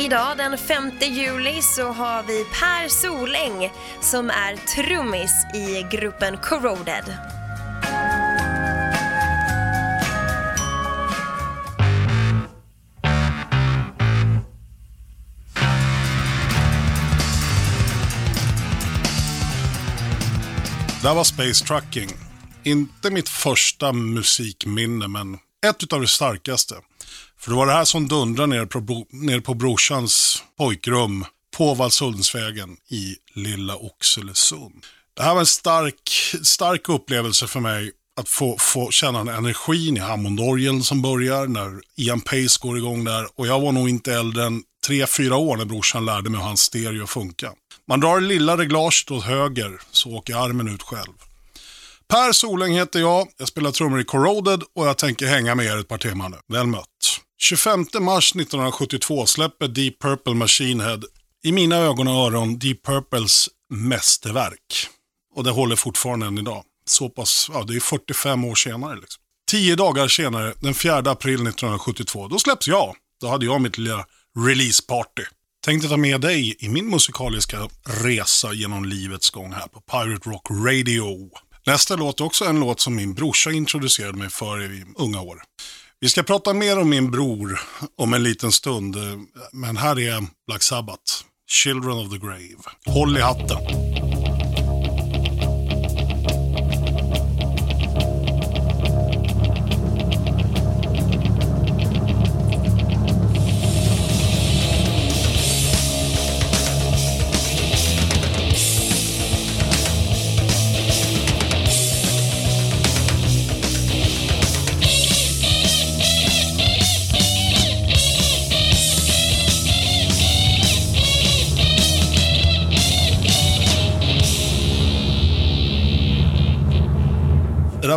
Idag den 5 juli så har vi Per Soläng som är trummis i gruppen Corroded. Det här var Space Trucking. Inte mitt första musikminne, men ett av de starkaste. För det var det här som dundrade ner på, ner på brorsans pojkrum på Valsundsvägen i Lilla Oxelösund. Det här var en stark, stark upplevelse för mig att få, få känna den energin i Hammondorgeln som börjar när Ian Pace går igång där. Och jag var nog inte äldre än tre fyra år när brorsan lärde mig hur hans stereo funkar. Man drar lilla reglaget åt höger så åker armen ut själv. Per Soläng heter jag, jag spelar trummor i Corroded och jag tänker hänga med er ett par timmar nu. Väl mött. 25 mars 1972 släpper Deep Purple Machine Head i mina ögon och öron Deep Purples mästerverk. Och det håller fortfarande än idag. Så pass, ja det är 45 år senare. Liksom. Tio dagar senare, den 4 april 1972, då släpps jag. Då hade jag mitt lilla releaseparty. Tänkte ta med dig i min musikaliska resa genom livets gång här på Pirate Rock Radio. Nästa låt är också en låt som min brorsa introducerade mig för i unga år. Vi ska prata mer om min bror om en liten stund, men här är Black Sabbath, Children of the Grave. Håll i hatten.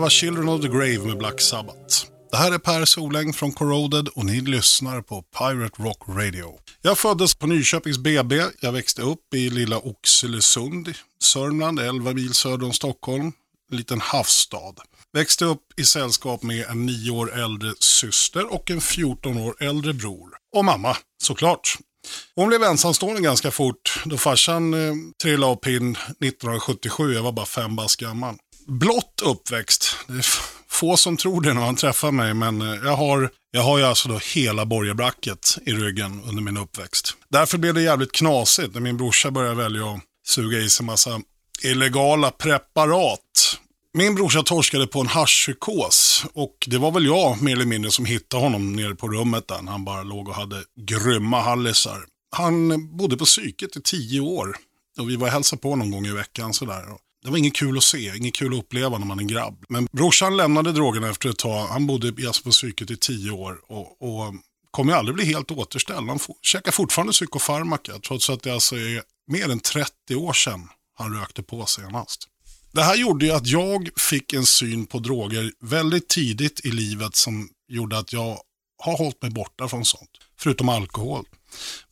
Var Children of the Grave med Black Sabbath. Det här är Per Soläng från Corroded och ni lyssnar på Pirate Rock Radio. Jag föddes på Nyköpings BB. Jag växte upp i lilla Oxelösund, Sörmland, 11 mil söder om Stockholm. En liten havsstad. Växte upp i sällskap med en nio år äldre syster och en 14 år äldre bror. Och mamma, såklart. Hon blev ensamstående ganska fort då farsan eh, trillade av pinn 1977. Jag var bara fem bast gammal blott uppväxt. Det är få som tror det när man träffar mig, men eh, jag har, jag har ju alltså då hela borgarbracket i ryggen under min uppväxt. Därför blev det jävligt knasigt när min brorsa började välja att suga i sig massa illegala preparat. Min brorsa torskade på en haschpsykos och det var väl jag mer eller mindre som hittade honom nere på rummet där han bara låg och hade grymma hallisar. Han bodde på psyket i tio år och vi var och hälsade på någon gång i veckan sådär. Det var inget kul att se, inget kul att uppleva när man är en grabb. Men brorsan lämnade drogerna efter ett tag. Han bodde alltså på psyket i tio år och, och kommer aldrig bli helt återställd. Han käkar fortfarande psykofarmaka trots att det alltså är mer än 30 år sedan han rökte på senast. Det här gjorde ju att jag fick en syn på droger väldigt tidigt i livet som gjorde att jag har hållit mig borta från sånt. Förutom alkohol.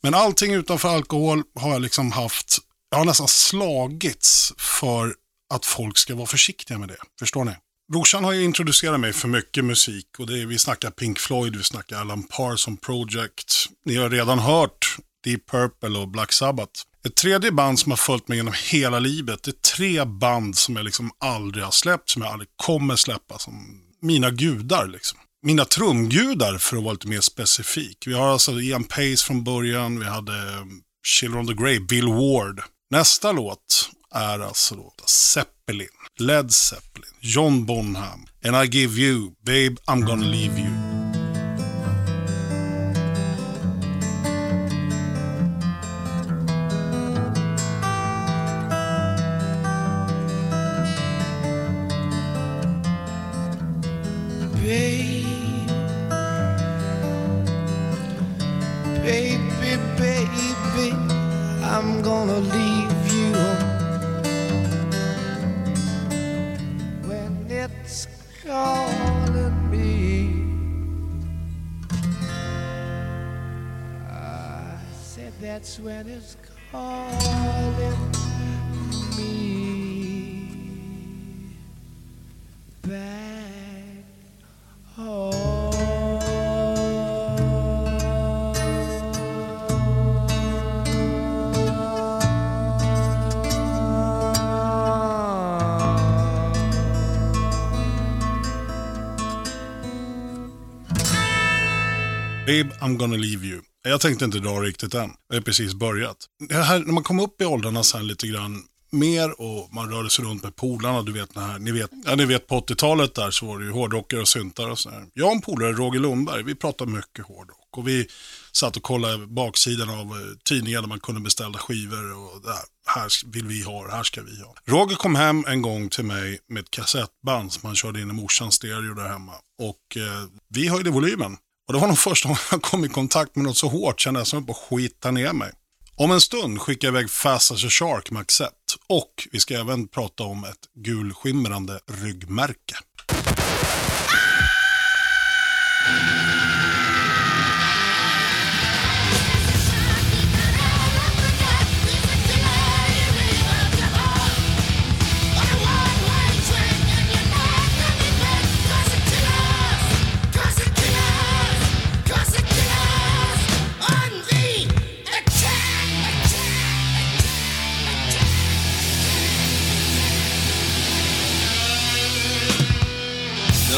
Men allting utanför alkohol har jag liksom haft, jag har nästan slagits för att folk ska vara försiktiga med det. Förstår ni? Brorsan har ju introducerat mig för mycket musik och det är, vi snackar Pink Floyd, vi snackar Alan Parson Project. Ni har redan hört Deep Purple och Black Sabbath. Ett tredje band som har följt mig genom hela livet, det är tre band som jag liksom aldrig har släppt, som jag aldrig kommer släppa, som mina gudar liksom. Mina trumgudar för att vara lite mer specifik. Vi har alltså Ian Pace från början, vi hade eh, Children of the Grey, Bill Ward. Nästa låt är alltså då Zeppelin, Led Zeppelin, John Bonham, And I Give You, Babe I'm Gonna Leave You. Calling me. I said that's when it's calling me I'm gonna leave you. Jag tänkte inte dra riktigt än. Jag har precis börjat. Här, när man kom upp i åldrarna sen lite grann mer och man rörde sig runt med polarna. Du vet, när, ni, vet, ja, ni vet på 80-talet där så var det ju hårdrockare och syntar och sådär. Jag och en polare, Roger Lundberg, vi pratade mycket hårdrock. Och vi satt och kollade baksidan av eh, tidningar där man kunde beställa skivor. Och där, här vill vi ha, här ska vi ha. Roger kom hem en gång till mig med ett kassettband som han körde in i morsans stereo där hemma. Och eh, vi höjde volymen. Och det var nog första gången jag kom i kontakt med något så hårt, kände jag som att jag skita ner mig. Om en stund skickar jag iväg Fast as a Shark med Accept. Och vi ska även prata om ett gulskimrande ryggmärke. Ah!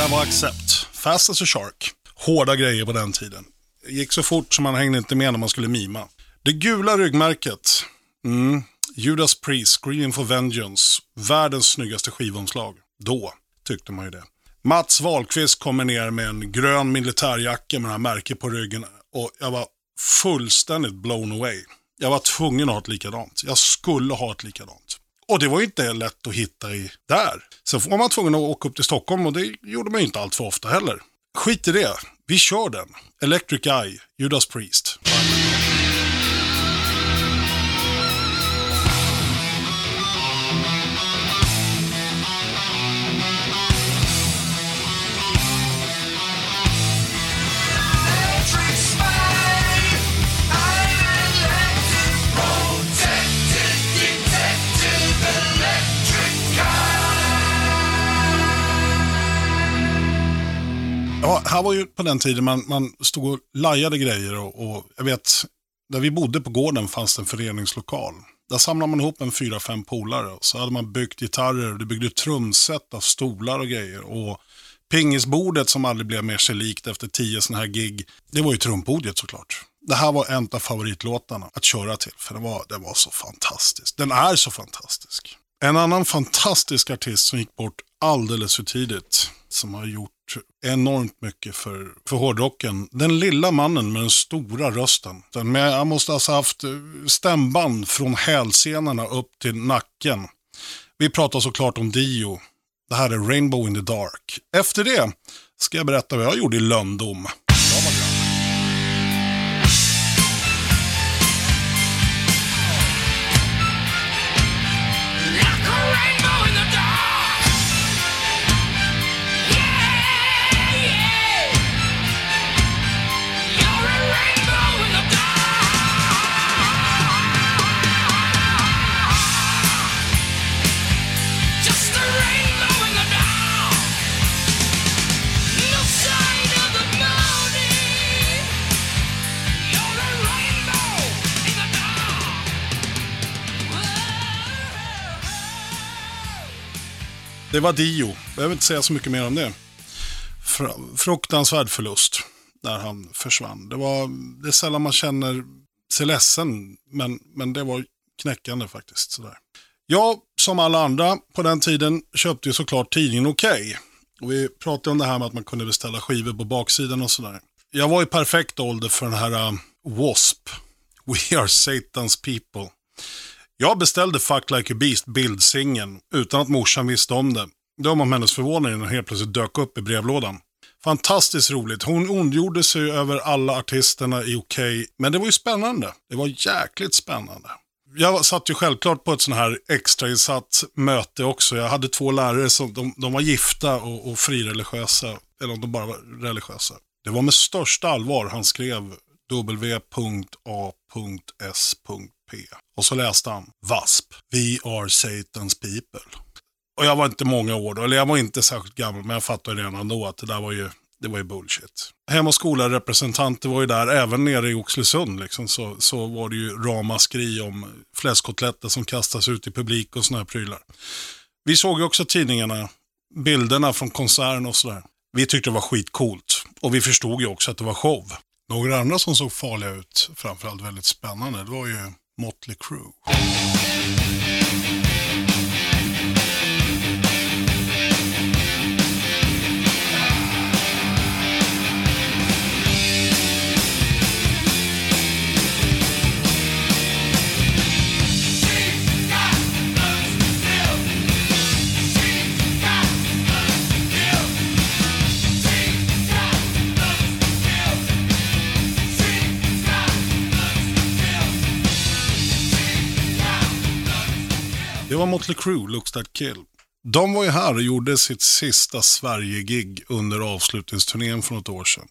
Där var Accept. Fast as a Shark. Hårda grejer på den tiden. Det gick så fort som man hängde inte med när man skulle mima. Det gula ryggmärket. Mm. Judas Priest, Screaming for Vengeance. Världens snyggaste skivomslag. Då tyckte man ju det. Mats Wahlqvist kommer ner med en grön militärjacka med det här märket på ryggen. Och jag var fullständigt blown away. Jag var tvungen att ha ett likadant. Jag skulle ha ett likadant. Och det var ju inte lätt att hitta i där. Sen var man tvungen att åka upp till Stockholm och det gjorde man ju inte allt för ofta heller. Skit i det. Vi kör den. Electric Eye, Judas Priest. Ja, här var ju på den tiden man, man stod och lajade grejer och, och jag vet, där vi bodde på gården fanns det en föreningslokal. Där samlade man ihop en fyra, fem polare och så hade man byggt gitarrer och det byggde trumset av stolar och grejer. Och pingisbordet som aldrig blev mer sig likt efter tio sådana här gig, det var ju trumpodiet såklart. Det här var en av favoritlåtarna att köra till, för det var, det var så fantastiskt. Den är så fantastisk. En annan fantastisk artist som gick bort alldeles för tidigt, som har gjort enormt mycket för, för hårdrocken. Den lilla mannen med den stora rösten. Den med, han måste alltså ha haft eh, stämband från hälsenorna upp till nacken. Vi pratar såklart om Dio. Det här är Rainbow in the Dark. Efter det ska jag berätta vad jag gjorde i Löndom. Det var Dio. Jag behöver inte säga så mycket mer om det. Fruktansvärd förlust när han försvann. Det, var, det är sällan man känner sig ledsen, men, men det var knäckande faktiskt. Sådär. Jag, som alla andra på den tiden, köpte ju såklart tidningen Okej. Okay. Och vi pratade om det här med att man kunde beställa skivor på baksidan och sådär. Jag var i perfekt ålder för den här äh, uh, W.A.S.P. We are Satan's people. Jag beställde Fuck Like a Beast bildsingeln utan att morsan visste om det. Döm om hennes förvåning när den helt plötsligt dök upp i brevlådan. Fantastiskt roligt. Hon ondgjorde sig över alla artisterna i OK, men det var ju spännande. Det var jäkligt spännande. Jag satt ju självklart på ett sån här extrainsatt möte också. Jag hade två lärare som de, de var gifta och, och frireligiösa. Eller om de bara var religiösa. Det var med största allvar han skrev w.a.s.p. Och så läste han VASP, We are Satan's people. Och jag var inte många år då, eller jag var inte särskilt gammal, men jag fattade redan då att det där var ju, det var ju bullshit. Hem och skola-representanter var ju där, även nere i Oxelösund liksom, så, så var det ju ramaskri om fläskkotletter som kastas ut i publik och såna här prylar. Vi såg ju också tidningarna, bilderna från konserten och sådär. Vi tyckte det var skitcoolt. Och vi förstod ju också att det var show. Några andra som såg farliga ut, framförallt väldigt spännande, det var ju Motley Crue. Det var Motley Crue, Looks That Kill. De var ju här och gjorde sitt sista Sverige-gig under avslutningsturnén för något år sedan.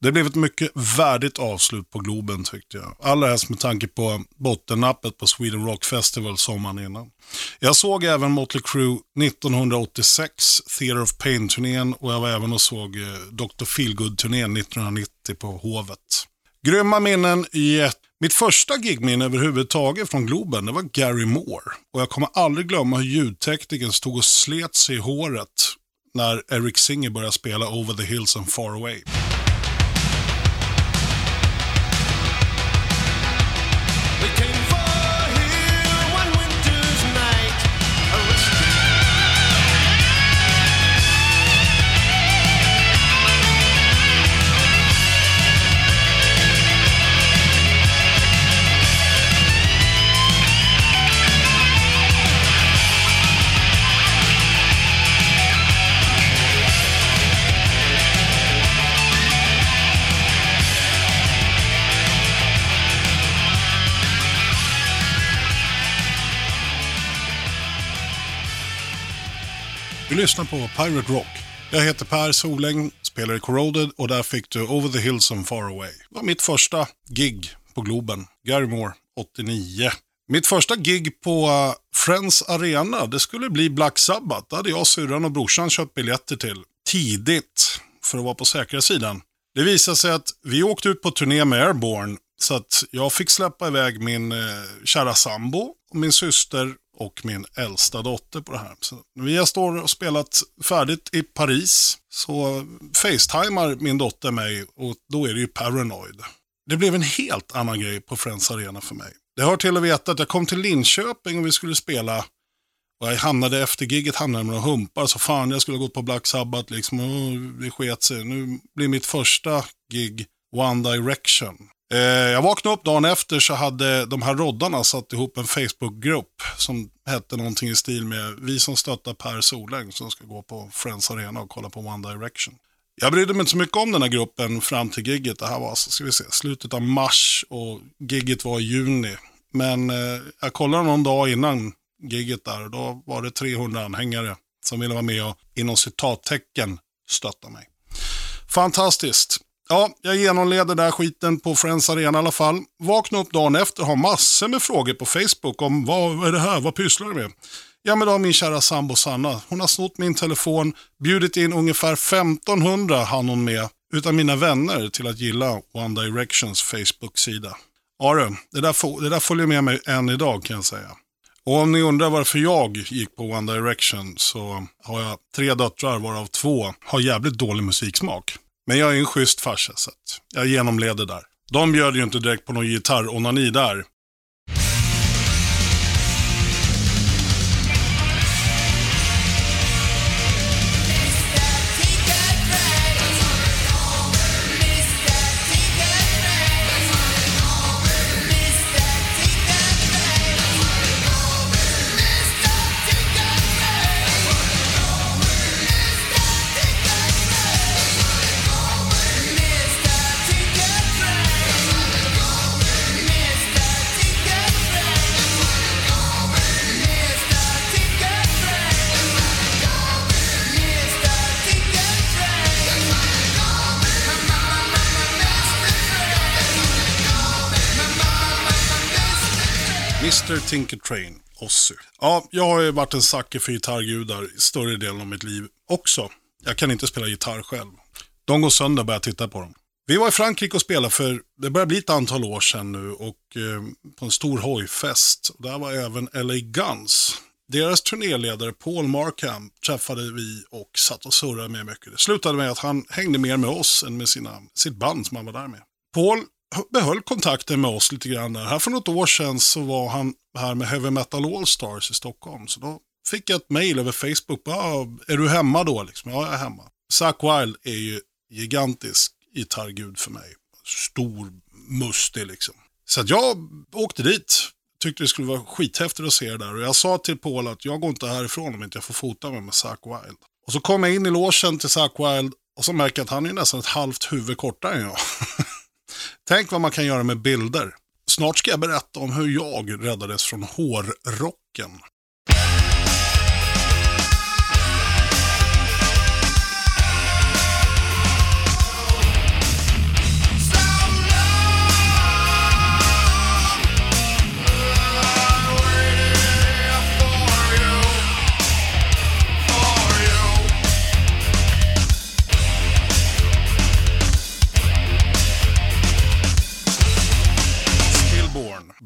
Det blev ett mycket värdigt avslut på Globen tyckte jag. Allra helst med tanke på bottennappet på Sweden Rock Festival sommaren innan. Jag såg även Motley Crue 1986, Theater of Pain-turnén och jag var även och såg eh, Dr. Feelgood-turnén 1990 på Hovet. Grymma minnen, jätte mitt första gigminne överhuvudtaget från Globen, det var Gary Moore. Och jag kommer aldrig glömma hur ljudtekniken stod och slet sig i håret när Eric Singer började spela Over the Hills and Far Away. Du lyssnar på Pirate Rock. Jag heter Per Soläng, spelar i Corroded och där fick du Over the Hills and Far Away. Det var mitt första gig på Globen. Gary Moore, 89. Mitt första gig på eh, Friends Arena, det skulle bli Black Sabbath. Det hade jag, syrran och brorsan köpt biljetter till. Tidigt, för att vara på säkra sidan. Det visade sig att vi åkte ut på turné med Airborne. Så att jag fick släppa iväg min eh, kära sambo, min syster och min äldsta dotter på det här. Så när vi står och spelat färdigt i Paris så facetimar min dotter mig och då är det ju Paranoid. Det blev en helt annan grej på Friends Arena för mig. Det hör till att veta att jag kom till Linköping och vi skulle spela och jag hamnade efter giget hamnade med humpar så fan jag skulle gått på Black Sabbath liksom och det sket sig. Nu blir mitt första gig One Direction. Eh, jag vaknade upp dagen efter så hade de här roddarna satt ihop en Facebookgrupp som hette någonting i stil med Vi som stöttar Per Soläng som ska gå på Friends Arena och kolla på One Direction. Jag brydde mig inte så mycket om den här gruppen fram till gigget. Det här var alltså, ska vi se, slutet av mars och gigget var i juni. Men eh, jag kollade någon dag innan gigget där och då var det 300 anhängare som ville vara med och inom citattecken stötta mig. Fantastiskt. Ja, jag genomleder där skiten på Friends Arena i alla fall. Vaknade upp dagen efter och har massor med frågor på Facebook om vad är det här, vad pysslar du med? Ja men då har min kära sambo Sanna, hon har snott min telefon, bjudit in ungefär 1500 han hon med utav mina vänner till att gilla One Directions Facebook-sida. Ja du, det där, det där följer med mig än idag kan jag säga. Och om ni undrar varför jag gick på One Direction så har jag tre döttrar varav två har jävligt dålig musiksmak. Men jag är en schysst farsa så att jag genomleder där. De bjöd ju inte direkt på någon gitarronani där. Tinker Train, Ozzy. Ja, jag har ju varit en sucker för gitarrgudar större delen av mitt liv också. Jag kan inte spela gitarr själv. De går sönder bara jag tittar på dem. Vi var i Frankrike och spelade för, det börjar bli ett antal år sedan nu, och eh, på en stor hojfest. Där var även LA Guns. Deras turnéledare Paul Markham träffade vi och satt och surrade med mycket. Det slutade med att han hängde mer med oss än med sina, sitt band som han var där med. Paul behöll kontakten med oss lite grann där. Här för något år sedan så var han här med Heavy Metal All Stars i Stockholm. Så då fick jag ett mail över Facebook. Bara, "Ah, är du hemma då? Liksom, ja, jag är hemma. Zack Wild är ju gigantisk gitarrgud för mig. Stor, mustig liksom. Så att jag åkte dit. Tyckte det skulle vara skithäftigt att se det där. Och jag sa till Paul att jag går inte härifrån om inte jag får fota mig med Zack Wild. Och så kom jag in i logen till Zack Wild och så märker jag att han är nästan ett halvt huvud kortare än jag. Tänk vad man kan göra med bilder. Snart ska jag berätta om hur jag räddades från hårrocken.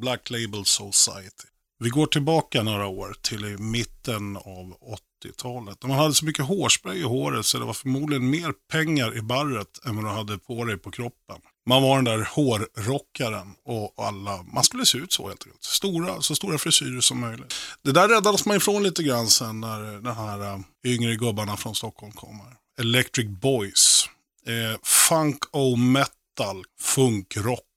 Black Label Society. Vi går tillbaka några år till i mitten av 80-talet. Man hade så mycket hårspray i håret så det var förmodligen mer pengar i barret än vad du hade på dig på kroppen. Man var den där hårrockaren och alla, man skulle se ut så helt enkelt. Stora, så stora frisyrer som möjligt. Det där räddades man ifrån lite grann sen när de här eh, yngre gubbarna från Stockholm kommer. Electric Boys, eh, funk och metal, funkrock.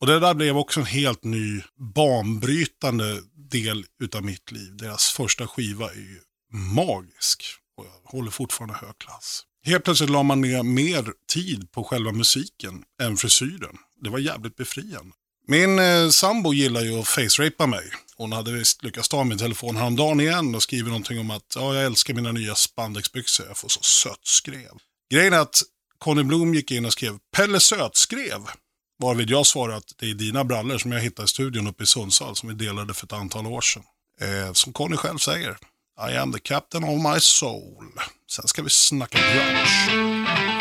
Och det där blev också en helt ny banbrytande del utav mitt liv. Deras första skiva är ju magisk och jag håller fortfarande hög klass. Helt plötsligt la man ner mer tid på själva musiken än frisyren. Det var jävligt befriande. Min eh, sambo gillar ju att face-rapa mig. Hon hade visst lyckats ta min telefon häromdagen igen och skriver någonting om att ja, jag älskar mina nya spandexbyxor. Jag får så sött skrev. Grejen är att Conny Blom gick in och skrev Pelle Sötskrev. Varvid jag svarade att det är dina brallor som jag hittade i studion uppe i Sundsvall som vi delade för ett antal år sedan. Eh, som Conny själv säger. I am the captain of my soul. Sen ska vi snacka grunge.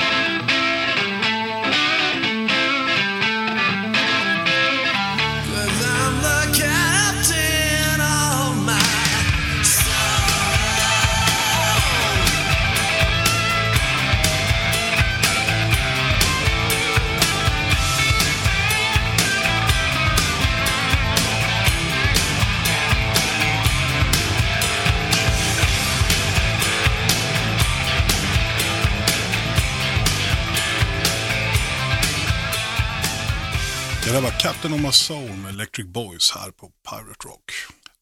Där var Captain of My Soul med Electric Boys här på Pirate Rock.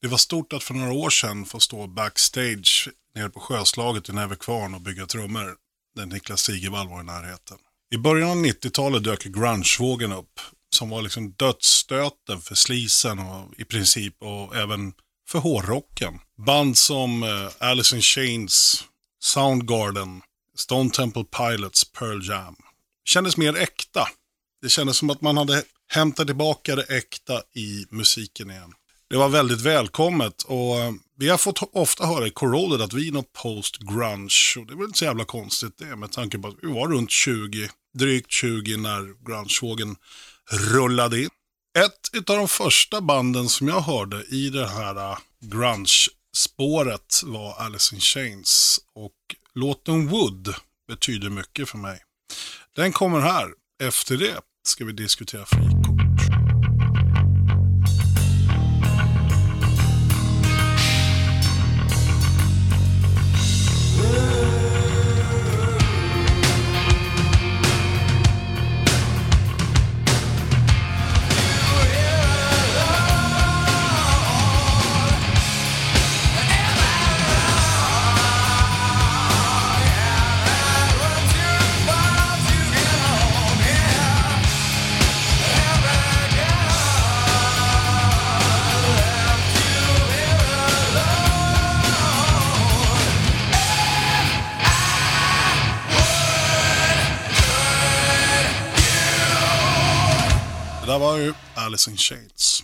Det var stort att för några år sedan få stå backstage nere på Sjöslaget i Nävekvarn och bygga trummor. Där Niklas Sigervall var i närheten. I början av 90-talet dök grungevågen upp. Som var liksom dödsstöten för slisen och i princip och även för hårrocken. Band som eh, Alice in Chains, Soundgarden, Stone Temple Pilots, Pearl Jam. Kändes mer äkta. Det kändes som att man hade Hämta tillbaka det äkta i musiken igen. Det var väldigt välkommet och eh, vi har fått ofta höra i Corroded att vi är något post-grunge. Och det är väl inte så jävla konstigt det med tanke på att vi var runt 20, drygt 20 när grungevågen rullade in. Ett av de första banden som jag hörde i det här eh, grunge-spåret var Alice in Chains. Och låten Wood betyder mycket för mig. Den kommer här. Efter det ska vi diskutera fika. Det där var ju Alice in Chains.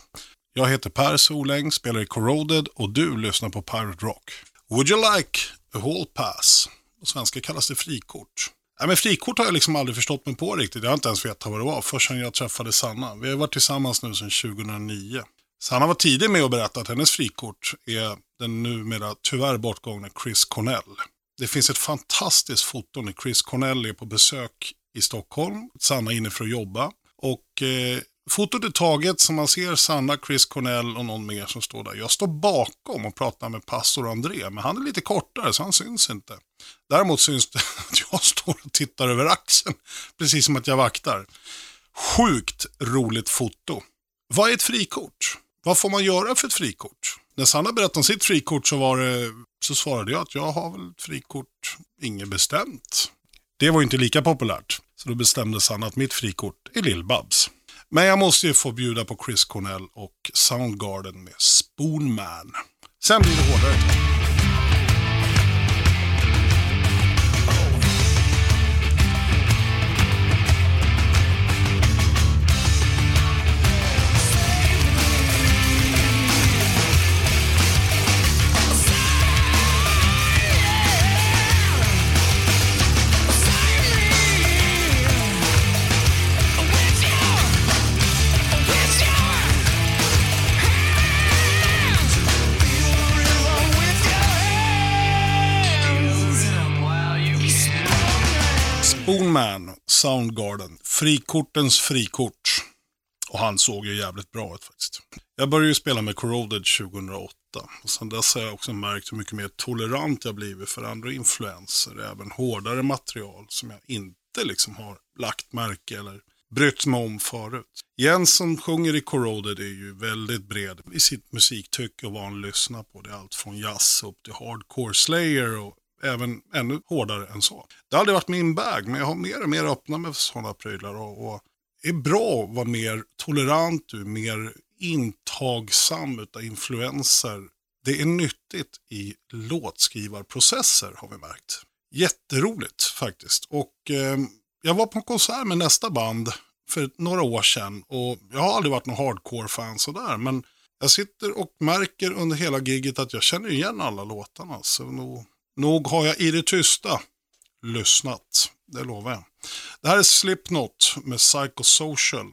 Jag heter Per Soläng, spelar i Corroded och du lyssnar på Pirate Rock. Would you like a hall pass? På svenska kallas det frikort. Nej, men frikort har jag liksom aldrig förstått mig på riktigt. Jag har inte ens vetat vad det var förrän jag träffade Sanna. Vi har varit tillsammans nu sedan 2009. Sanna var tidig med att berätta att hennes frikort är den numera tyvärr bortgångna Chris Cornell. Det finns ett fantastiskt foto när Chris Cornell är på besök i Stockholm. Sanna är inne för att jobba. Och eh, fotot är taget som man ser Sanna, Chris Cornell och någon mer som står där. Jag står bakom och pratar med pastor André, men han är lite kortare så han syns inte. Däremot syns det att jag står och tittar över axeln, precis som att jag vaktar. Sjukt roligt foto. Vad är ett frikort? Vad får man göra för ett frikort? När Sanna berättade om sitt frikort så, var det, så svarade jag att jag har väl ett frikort, inget bestämt. Det var ju inte lika populärt, så då bestämde Sanna att mitt frikort är Lill-Babs. Men jag måste ju få bjuda på Chris Cornell och Soundgarden med Spoonman. Sen blir det hårdare. Soundgarden, frikortens frikort. Och han såg ju jävligt bra ut faktiskt. Jag började ju spela med Corroded 2008. Och sen dess har jag också märkt hur mycket mer tolerant jag blivit för andra influenser. Även hårdare material som jag inte liksom har lagt märke eller brytt mig om förut. Jens som sjunger i Corroded är ju väldigt bred i sitt musiktycke och vad han lyssnar på. Det är allt från jazz upp till hardcore slayer och även ännu hårdare än så. Det har aldrig varit min bag, men jag har mer och mer öppnat med sådana prylar och, och är bra att vara mer tolerant, du, mer intagsam utav influenser. Det är nyttigt i låtskrivarprocesser har vi märkt. Jätteroligt faktiskt. Och eh, jag var på en konsert med nästa band för några år sedan och jag har aldrig varit någon hardcore-fan sådär, men jag sitter och märker under hela giget att jag känner igen alla låtarna. Så nog Nog har jag i det tysta lyssnat. Det lovar jag. Det här är Slipknot med Psychosocial.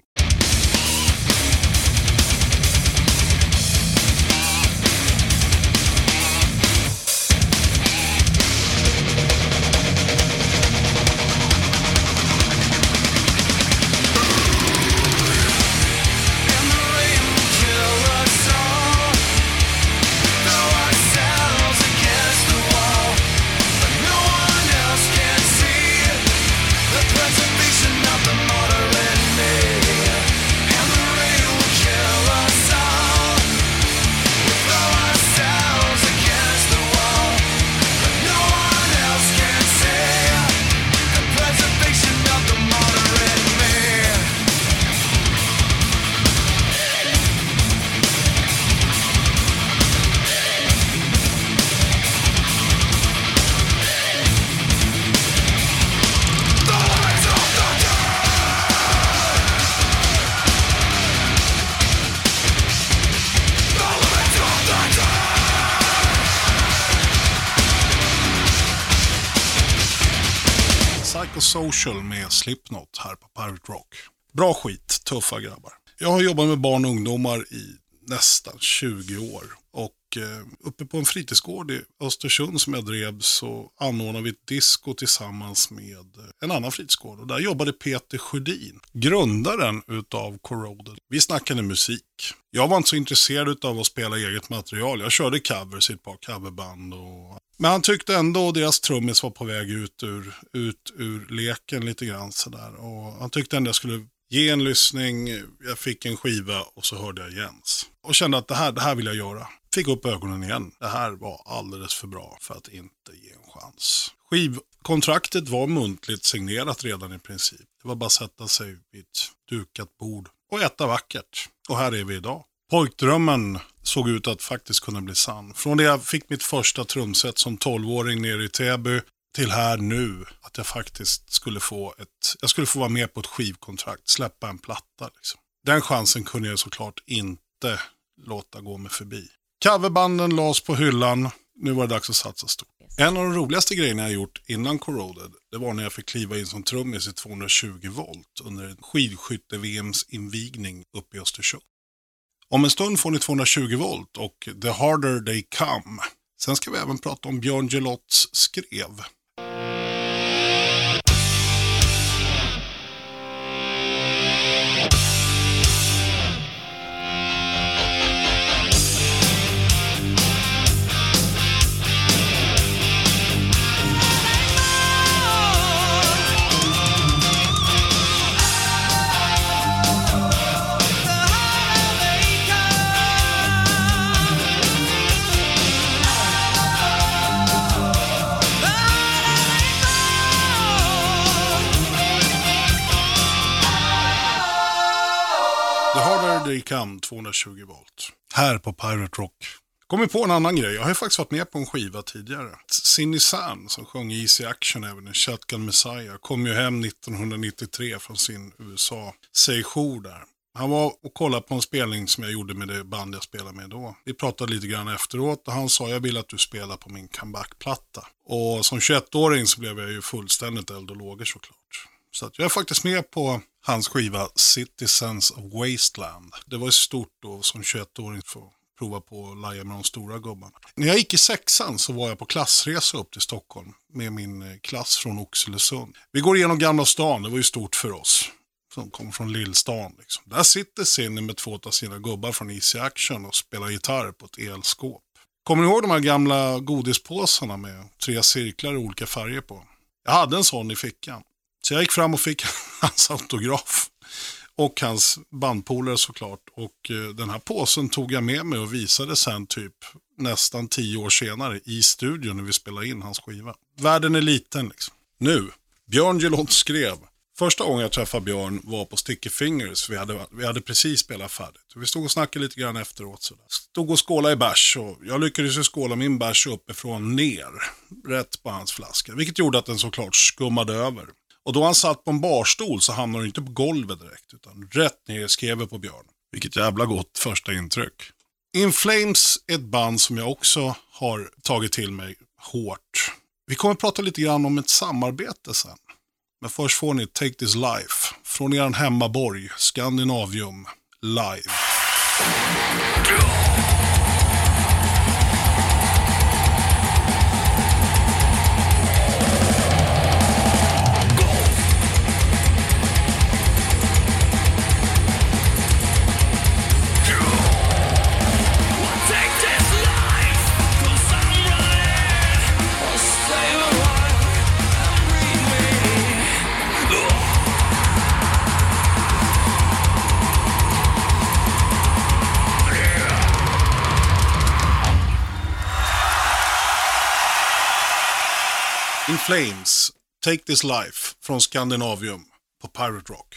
Social med Slipknot här på Pirate Rock. Bra skit, tuffa grabbar. Jag har jobbat med barn och ungdomar i nästan 20 år. Och eh, uppe på en fritidsgård i Östersund som jag drev så anordnade vi ett disco tillsammans med eh, en annan fritidsgård. Och där jobbade Peter Sjödin, grundaren utav Corroded. Vi snackade musik. Jag var inte så intresserad av att spela eget material. Jag körde covers i ett par coverband och men han tyckte ändå att deras trummis var på väg ut ur, ut ur leken lite grann sådär. Och han tyckte ändå jag skulle ge en lyssning, jag fick en skiva och så hörde jag Jens. Och kände att det här, det här vill jag göra. Fick upp ögonen igen. Det här var alldeles för bra för att inte ge en chans. Skivkontraktet var muntligt signerat redan i princip. Det var bara att sätta sig vid ett dukat bord och äta vackert. Och här är vi idag. Pojkdrömmen såg ut att faktiskt kunna bli sann. Från det jag fick mitt första trumset som 12-åring nere i Täby till här nu att jag faktiskt skulle få ett, jag skulle få vara med på ett skivkontrakt, släppa en platta. Liksom. Den chansen kunde jag såklart inte låta gå mig förbi. Coverbanden lades på hyllan, nu var det dags att satsa stort. En av de roligaste grejerna jag gjort innan Corroded, det var när jag fick kliva in som trummis i 220 volt under skidskytte-VMs invigning uppe i Östersund. Om en stund får ni 220 volt och The Harder They Come. Sen ska vi även prata om Björn Gelotts skrev. Harder 220 volt. Här på Pirate Rock. Kommer på en annan grej. Jag har ju faktiskt varit med på en skiva tidigare. Cindy San som sjöng Easy Action även i Shotgun Messiah kom ju hem 1993 från sin USA-sejour där. Han var och kollade på en spelning som jag gjorde med det band jag spelade med då. Vi pratade lite grann efteråt och han sa jag vill att du spelar på min comebackplatta. Och som 21-åring så blev jag ju fullständigt eld och lågor såklart. Så att jag är faktiskt med på hans skiva Citizens of Wasteland. Det var stort då som 21-åring för prova på att laja med de stora gubbarna. När jag gick i sexan så var jag på klassresa upp till Stockholm med min eh, klass från Oxelösund. Vi går igenom Gamla stan, det var ju stort för oss som kom från Lillstan. Liksom. Där sitter Cindy med två av sina gubbar från Easy Action och spelar gitarr på ett elskåp. Kommer ni ihåg de här gamla godispåsarna med tre cirklar i olika färger på? Jag hade en sån i fickan. Så jag gick fram och fick hans autograf. Och hans bandpolare såklart. Och eh, den här påsen tog jag med mig och visade sen typ nästan tio år senare i studion när vi spelade in hans skiva. Världen är liten liksom. Nu, Björn Gelont skrev Första gången jag träffade Björn var på Sticky Fingers. Vi hade, vi hade precis spelat färdigt. Vi stod och snackade lite grann efteråt. Sådär. Stod och skålade i bärs och jag lyckades ju skåla min bärs uppifrån ner. Rätt på hans flaska. Vilket gjorde att den såklart skummade över. Och då han satt på en barstol så hamnade han inte på golvet direkt. Utan rätt ner i skrevet på Björn. Vilket jävla gott första intryck. In Flames är ett band som jag också har tagit till mig hårt. Vi kommer att prata lite grann om ett samarbete sen. Men först får ni Take This Life från er hemmaborg, Skandinavium, live. In Flames, Take This Life från Scandinavium på Pirate Rock.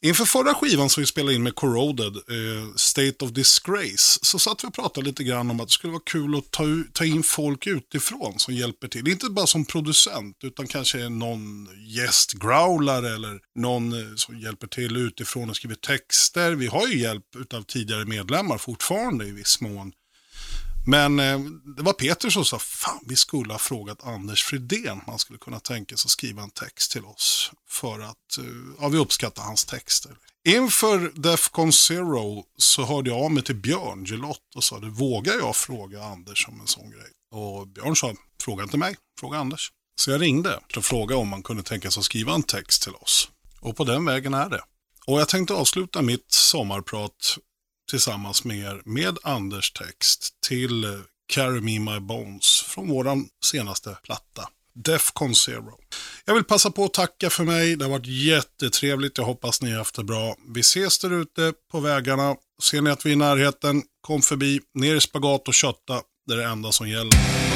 Inför förra skivan som vi spelade in med Corroded, eh, State of Disgrace, så satt vi och pratade lite grann om att det skulle vara kul att ta, ta in folk utifrån som hjälper till. Inte bara som producent, utan kanske någon gästgrowlare eller någon eh, som hjälper till utifrån och skriver texter. Vi har ju hjälp av tidigare medlemmar fortfarande i viss mån. Men eh, det var Peter som sa, fan vi skulle ha frågat Anders Fridén man skulle kunna tänka sig att skriva en text till oss. För att eh, ja, vi uppskattar hans texter. Inför Defcon Zero så hörde jag av mig till Björn Gelott och sa, vågar jag fråga Anders om en sån grej? Och Björn sa, fråga inte mig, fråga Anders. Så jag ringde och frågade om man kunde tänka sig att skriva en text till oss. Och på den vägen är det. Och jag tänkte avsluta mitt sommarprat tillsammans med er med Anders text till Carry Me My Bones från våran senaste platta. Defcon Zero. Jag vill passa på att tacka för mig. Det har varit jättetrevligt. Jag hoppas ni har haft det bra. Vi ses där ute på vägarna. Ser ni att vi är i närheten, kom förbi. Ner i spagat och kötta. Det är det enda som gäller.